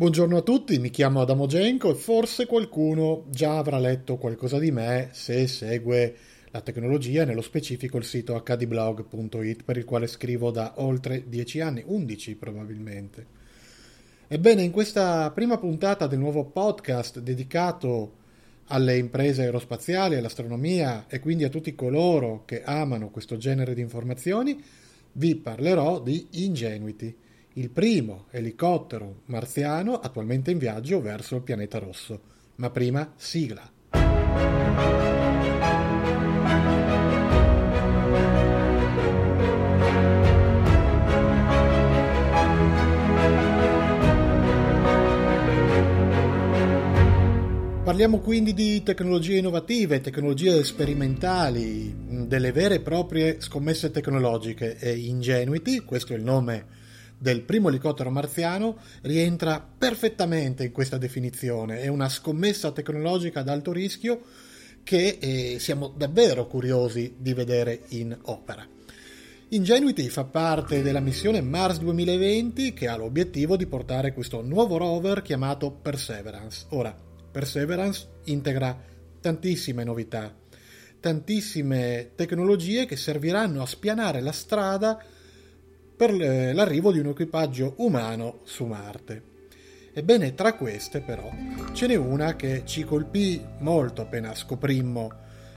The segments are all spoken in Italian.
Buongiorno a tutti, mi chiamo Adamo Genco e forse qualcuno già avrà letto qualcosa di me se segue la tecnologia, nello specifico il sito hdblog.it per il quale scrivo da oltre 10 anni, 11 probabilmente. Ebbene, in questa prima puntata del nuovo podcast dedicato alle imprese aerospaziali, all'astronomia e quindi a tutti coloro che amano questo genere di informazioni, vi parlerò di Ingenuity il primo elicottero marziano attualmente in viaggio verso il pianeta rosso. Ma prima sigla. Parliamo quindi di tecnologie innovative, tecnologie sperimentali, delle vere e proprie scommesse tecnologiche e Ingenuity, questo è il nome del primo elicottero marziano rientra perfettamente in questa definizione. È una scommessa tecnologica ad alto rischio che eh, siamo davvero curiosi di vedere in opera. Ingenuity fa parte della missione Mars 2020 che ha l'obiettivo di portare questo nuovo rover chiamato Perseverance. Ora, Perseverance integra tantissime novità, tantissime tecnologie che serviranno a spianare la strada per l'arrivo di un equipaggio umano su Marte. Ebbene, tra queste però ce n'è una che ci colpì molto appena scoprimmo,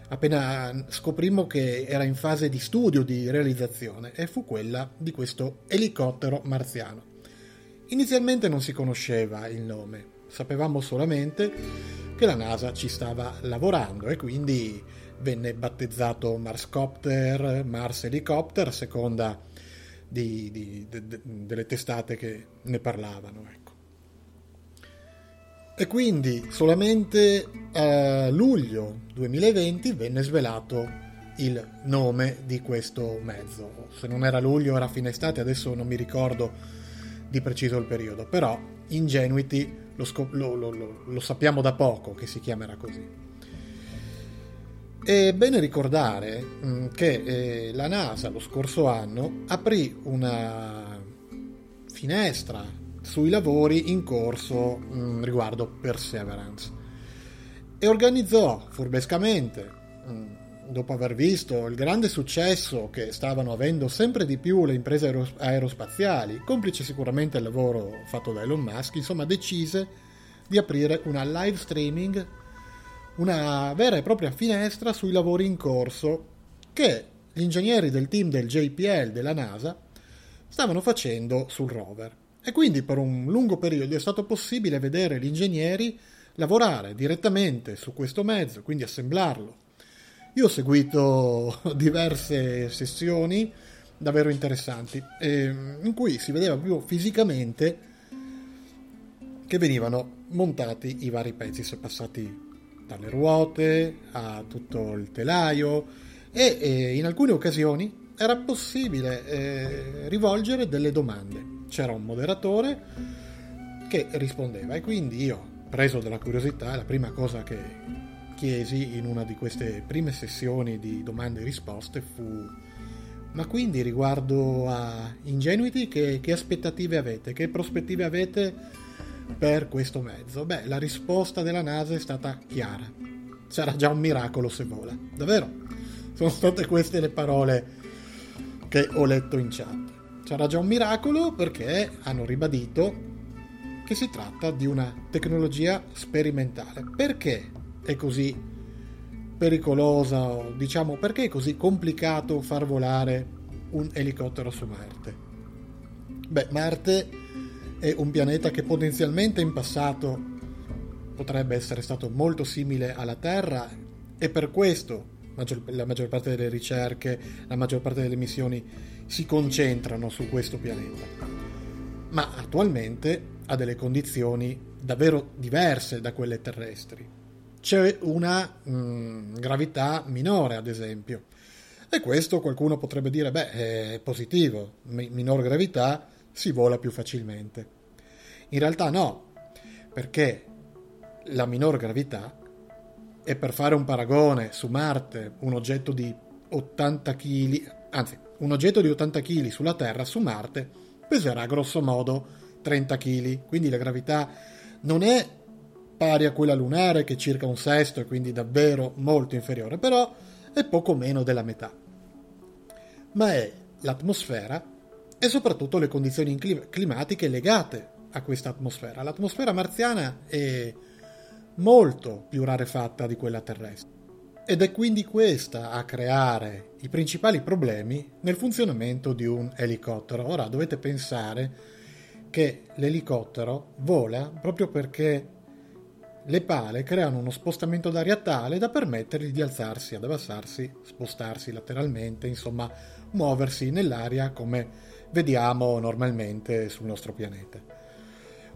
appena scoprimmo che era in fase di studio, di realizzazione, e fu quella di questo elicottero marziano. Inizialmente non si conosceva il nome, sapevamo solamente che la NASA ci stava lavorando e quindi venne battezzato Marscopter, Mars Helicopter, a seconda di, di, de, de, delle testate che ne parlavano. Ecco. E quindi solamente a luglio 2020 venne svelato il nome di questo mezzo. Se non era luglio era fine estate, adesso non mi ricordo di preciso il periodo, però Ingenuity lo, scop- lo, lo, lo sappiamo da poco che si chiamerà così. È bene ricordare mm, che eh, la NASA lo scorso anno aprì una finestra sui lavori in corso mm, riguardo Perseverance e organizzò furbescamente, mm, dopo aver visto il grande successo che stavano avendo sempre di più le imprese aerospaziali, complice sicuramente il lavoro fatto da Elon Musk, insomma decise di aprire una live streaming una vera e propria finestra sui lavori in corso che gli ingegneri del team del JPL della NASA stavano facendo sul rover. E quindi per un lungo periodo è stato possibile vedere gli ingegneri lavorare direttamente su questo mezzo, quindi assemblarlo. Io ho seguito diverse sessioni davvero interessanti, in cui si vedeva più fisicamente che venivano montati i vari pezzi, è passati dalle ruote a tutto il telaio e, e in alcune occasioni era possibile eh, rivolgere delle domande. C'era un moderatore che rispondeva e quindi io, preso dalla curiosità, la prima cosa che chiesi in una di queste prime sessioni di domande e risposte fu ma quindi riguardo a Ingenuity che, che aspettative avete, che prospettive avete per questo mezzo? Beh, la risposta della NASA è stata chiara. Sarà già un miracolo se vola. Davvero. Sono state queste le parole che ho letto in chat. Sarà già un miracolo perché hanno ribadito che si tratta di una tecnologia sperimentale. Perché è così pericolosa, diciamo, perché è così complicato far volare un elicottero su Marte? Beh, Marte è un pianeta che potenzialmente in passato potrebbe essere stato molto simile alla Terra e per questo la maggior parte delle ricerche, la maggior parte delle missioni si concentrano su questo pianeta. Ma attualmente ha delle condizioni davvero diverse da quelle terrestri. C'è una mh, mm, gravità minore, ad esempio. E questo qualcuno potrebbe dire, beh, è positivo, minor gravità si vola più facilmente. In realtà no, perché la minor gravità e per fare un paragone su Marte un oggetto di 80 kg, anzi un oggetto di 80 kg sulla Terra su Marte peserà grosso modo 30 kg, quindi la gravità non è pari a quella lunare che è circa un sesto e quindi davvero molto inferiore, però è poco meno della metà. Ma è l'atmosfera e soprattutto le condizioni climatiche legate a questa atmosfera. L'atmosfera marziana è molto più rarefatta di quella terrestre. Ed è quindi questa a creare i principali problemi nel funzionamento di un elicottero. Ora dovete pensare che l'elicottero vola proprio perché le pale creano uno spostamento d'aria tale da permettergli di alzarsi, ad abbassarsi, spostarsi lateralmente, insomma muoversi nell'aria come vediamo normalmente sul nostro pianeta.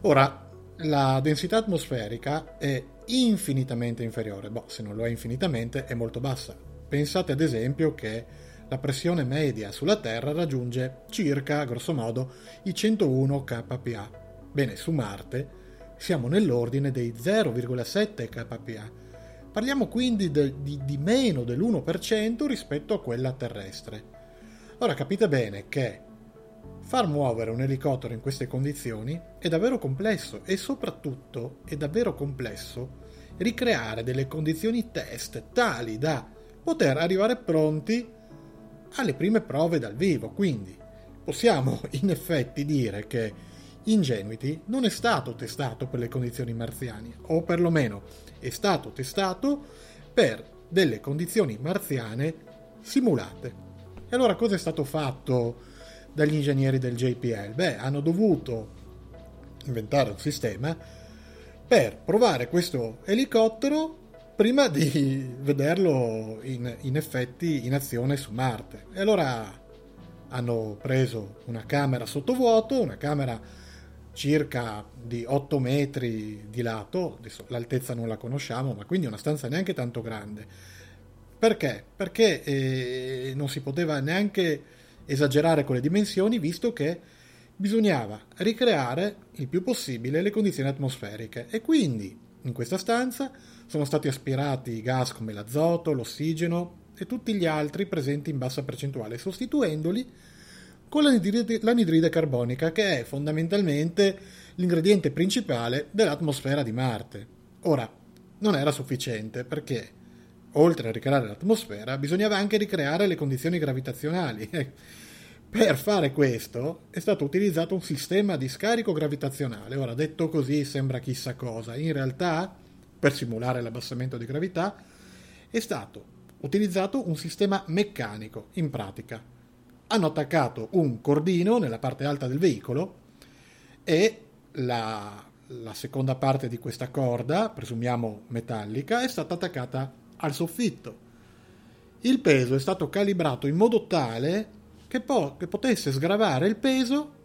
Ora, la densità atmosferica è infinitamente inferiore, boh, se non lo è infinitamente è molto bassa. Pensate ad esempio che la pressione media sulla Terra raggiunge circa, grosso modo, i 101 kPa. Bene, su Marte siamo nell'ordine dei 0,7 kPa. Parliamo quindi de, di, di meno dell'1% rispetto a quella terrestre. Ora capite bene che Far muovere un elicottero in queste condizioni è davvero complesso e soprattutto è davvero complesso ricreare delle condizioni test tali da poter arrivare pronti alle prime prove dal vivo. Quindi possiamo in effetti dire che Ingenuity non è stato testato per le condizioni marziane, o perlomeno è stato testato per delle condizioni marziane simulate. E allora cosa è stato fatto dagli ingegneri del JPL? Beh, hanno dovuto inventare un sistema per provare questo elicottero prima di vederlo in, in effetti in azione su Marte. E allora hanno preso una camera sottovuoto, una camera circa di 8 metri di lato, adesso l'altezza non la conosciamo, ma quindi una stanza neanche tanto grande. Perché? Perché eh, non si poteva neanche esagerare con le dimensioni, visto che bisognava ricreare il più possibile le condizioni atmosferiche e quindi in questa stanza sono stati aspirati gas come l'azoto, l'ossigeno e tutti gli altri presenti in bassa percentuale, sostituendoli con l'anidride, l'anidride carbonica, che è fondamentalmente l'ingrediente principale dell'atmosfera di Marte. Ora, non era sufficiente perché oltre a ricreare l'atmosfera, bisognava anche ricreare le condizioni gravitazionali. Per fare questo è stato utilizzato un sistema di scarico gravitazionale. Ora, detto così sembra chissà cosa. In realtà, per simulare l'abbassamento di gravità, è stato utilizzato un sistema meccanico, in pratica. Hanno attaccato un cordino nella parte alta del veicolo e la, la seconda parte di questa corda, presumiamo metallica, è stata attaccata al soffitto. Il peso è stato calibrato in modo tale che, po- che potesse sgravare il peso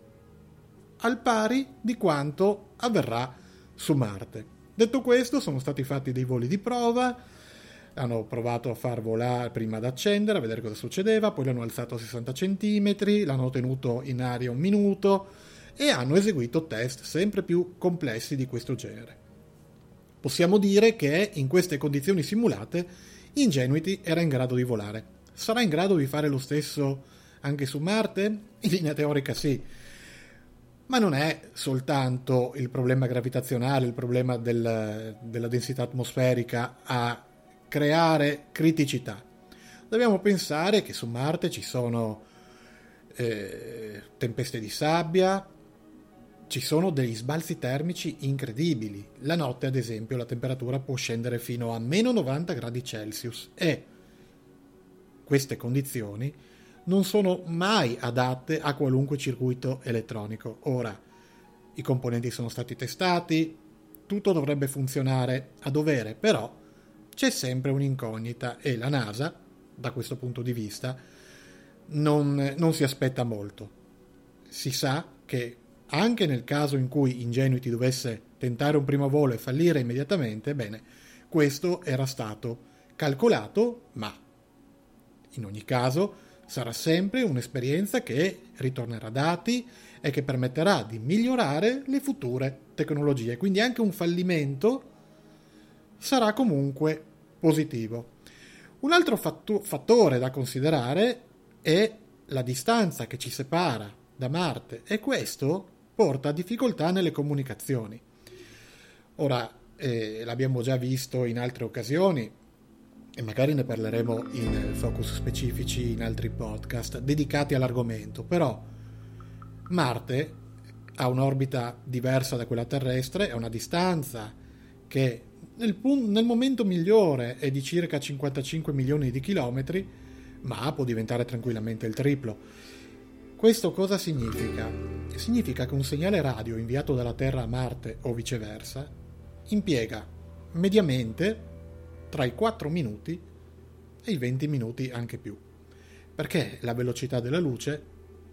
al pari di quanto avverrà su Marte. Detto questo, sono stati fatti dei voli di prova, hanno provato a far volare prima ad accendere, a vedere cosa succedeva, poi l'hanno alzato a 60 cm, l'hanno tenuto in aria un minuto e hanno eseguito test sempre più complessi di questo genere. Possiamo dire che in queste condizioni simulate Ingenuity era in grado di volare. Sarà in grado di fare lo stesso anche su Marte? In linea teorica sì. Ma non è soltanto il problema gravitazionale, il problema del, della densità atmosferica a creare criticità. Dobbiamo pensare che su Marte ci sono eh, tempeste di sabbia, ci sono degli sbalzi termici incredibili. La notte, ad esempio, la temperatura può scendere fino a meno 90 gradi Celsius e queste condizioni non sono mai adatte a qualunque circuito elettronico. Ora, i componenti sono stati testati, tutto dovrebbe funzionare a dovere, però c'è sempre un'incognita e la NASA, da questo punto di vista, non, non si aspetta molto. Si sa che anche nel caso in cui Ingenuity dovesse tentare un primo volo e fallire immediatamente, bene, questo era stato calcolato, ma in ogni caso sarà sempre un'esperienza che ritornerà dati e che permetterà di migliorare le future tecnologie. Quindi anche un fallimento sarà comunque positivo. Un altro fattore da considerare è la distanza che ci separa da Marte e questo porta a difficoltà nelle comunicazioni. Ora, eh, l'abbiamo già visto in altre occasioni e magari ne parleremo in focus specifici in altri podcast dedicati all'argomento, però Marte ha un'orbita diversa da quella terrestre, ha una distanza che nel, pun- nel momento migliore è di circa 55 milioni di chilometri, ma può diventare tranquillamente il triplo. Questo cosa significa? Significa che un segnale radio inviato dalla Terra a Marte o viceversa impiega mediamente tra i 4 minuti e i 20 minuti anche più. Perché la velocità della luce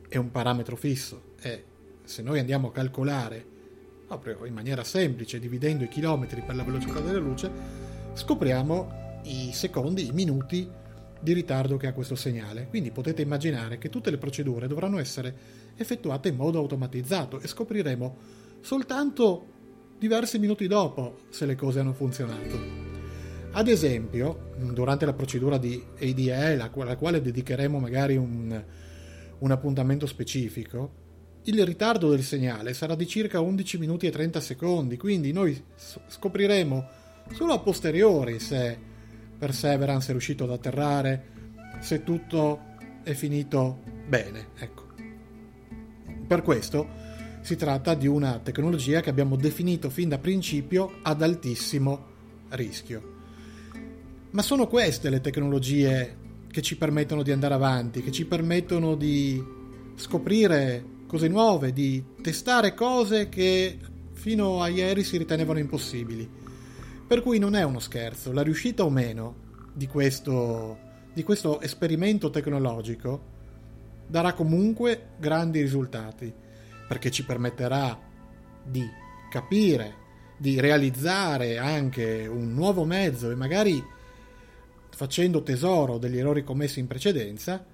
è un parametro fisso e se noi andiamo a calcolare proprio in maniera semplice, dividendo i chilometri per la velocità della luce, scopriamo i secondi, i minuti di ritardo che ha questo segnale. Quindi potete immaginare che tutte le procedure dovranno essere effettuate in modo automatizzato e scopriremo soltanto diversi minuti dopo se le cose hanno funzionato. Ad esempio, durante la procedura di ADL, alla quale dedicheremo magari un, un appuntamento specifico, il ritardo del segnale sarà di circa 11 minuti e 30 secondi, quindi noi scopriremo solo a posteriori se Perseverance è riuscito ad atterrare, se tutto è finito bene. Ecco. Per questo si tratta di una tecnologia che abbiamo definito fin da principio ad altissimo rischio. Ma sono queste le tecnologie che ci permettono di andare avanti, che ci permettono di scoprire cose nuove, di testare cose che fino a ieri si ritenevano impossibili. Per cui non è uno scherzo, la riuscita o meno di questo, di questo esperimento tecnologico darà comunque grandi risultati, perché ci permetterà di capire, di realizzare anche un nuovo mezzo e magari facendo tesoro degli errori commessi in precedenza,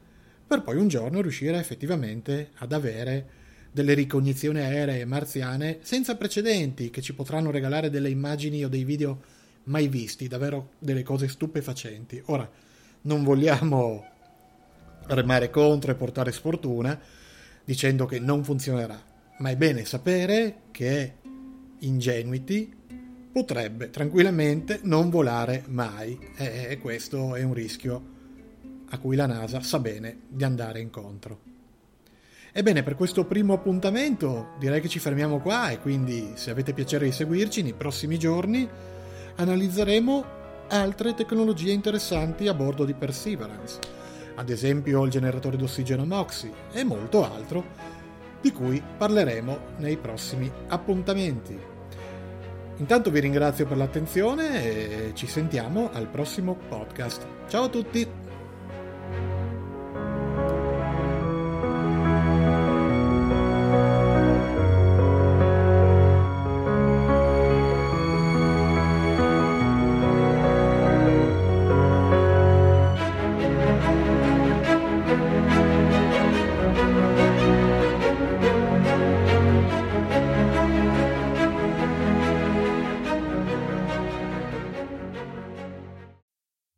per poi un giorno riuscire effettivamente ad avere delle ricognizioni aeree marziane senza precedenti che ci potranno regalare delle immagini o dei video mai visti, davvero delle cose stupefacenti. Ora, non vogliamo remare contro e portare sfortuna dicendo che non funzionerà, ma è bene sapere che Ingenuity potrebbe tranquillamente non volare mai e questo è un rischio a cui la NASA sa bene di andare incontro. Ebbene, per questo primo appuntamento direi che ci fermiamo qua e quindi se avete piacere di seguirci nei prossimi giorni analizzeremo altre tecnologie interessanti a bordo di Perseverance, ad esempio il generatore d'ossigeno MOXIE e molto altro di cui parleremo nei prossimi appuntamenti. Intanto vi ringrazio per l'attenzione e ci sentiamo al prossimo podcast. Ciao a tutti!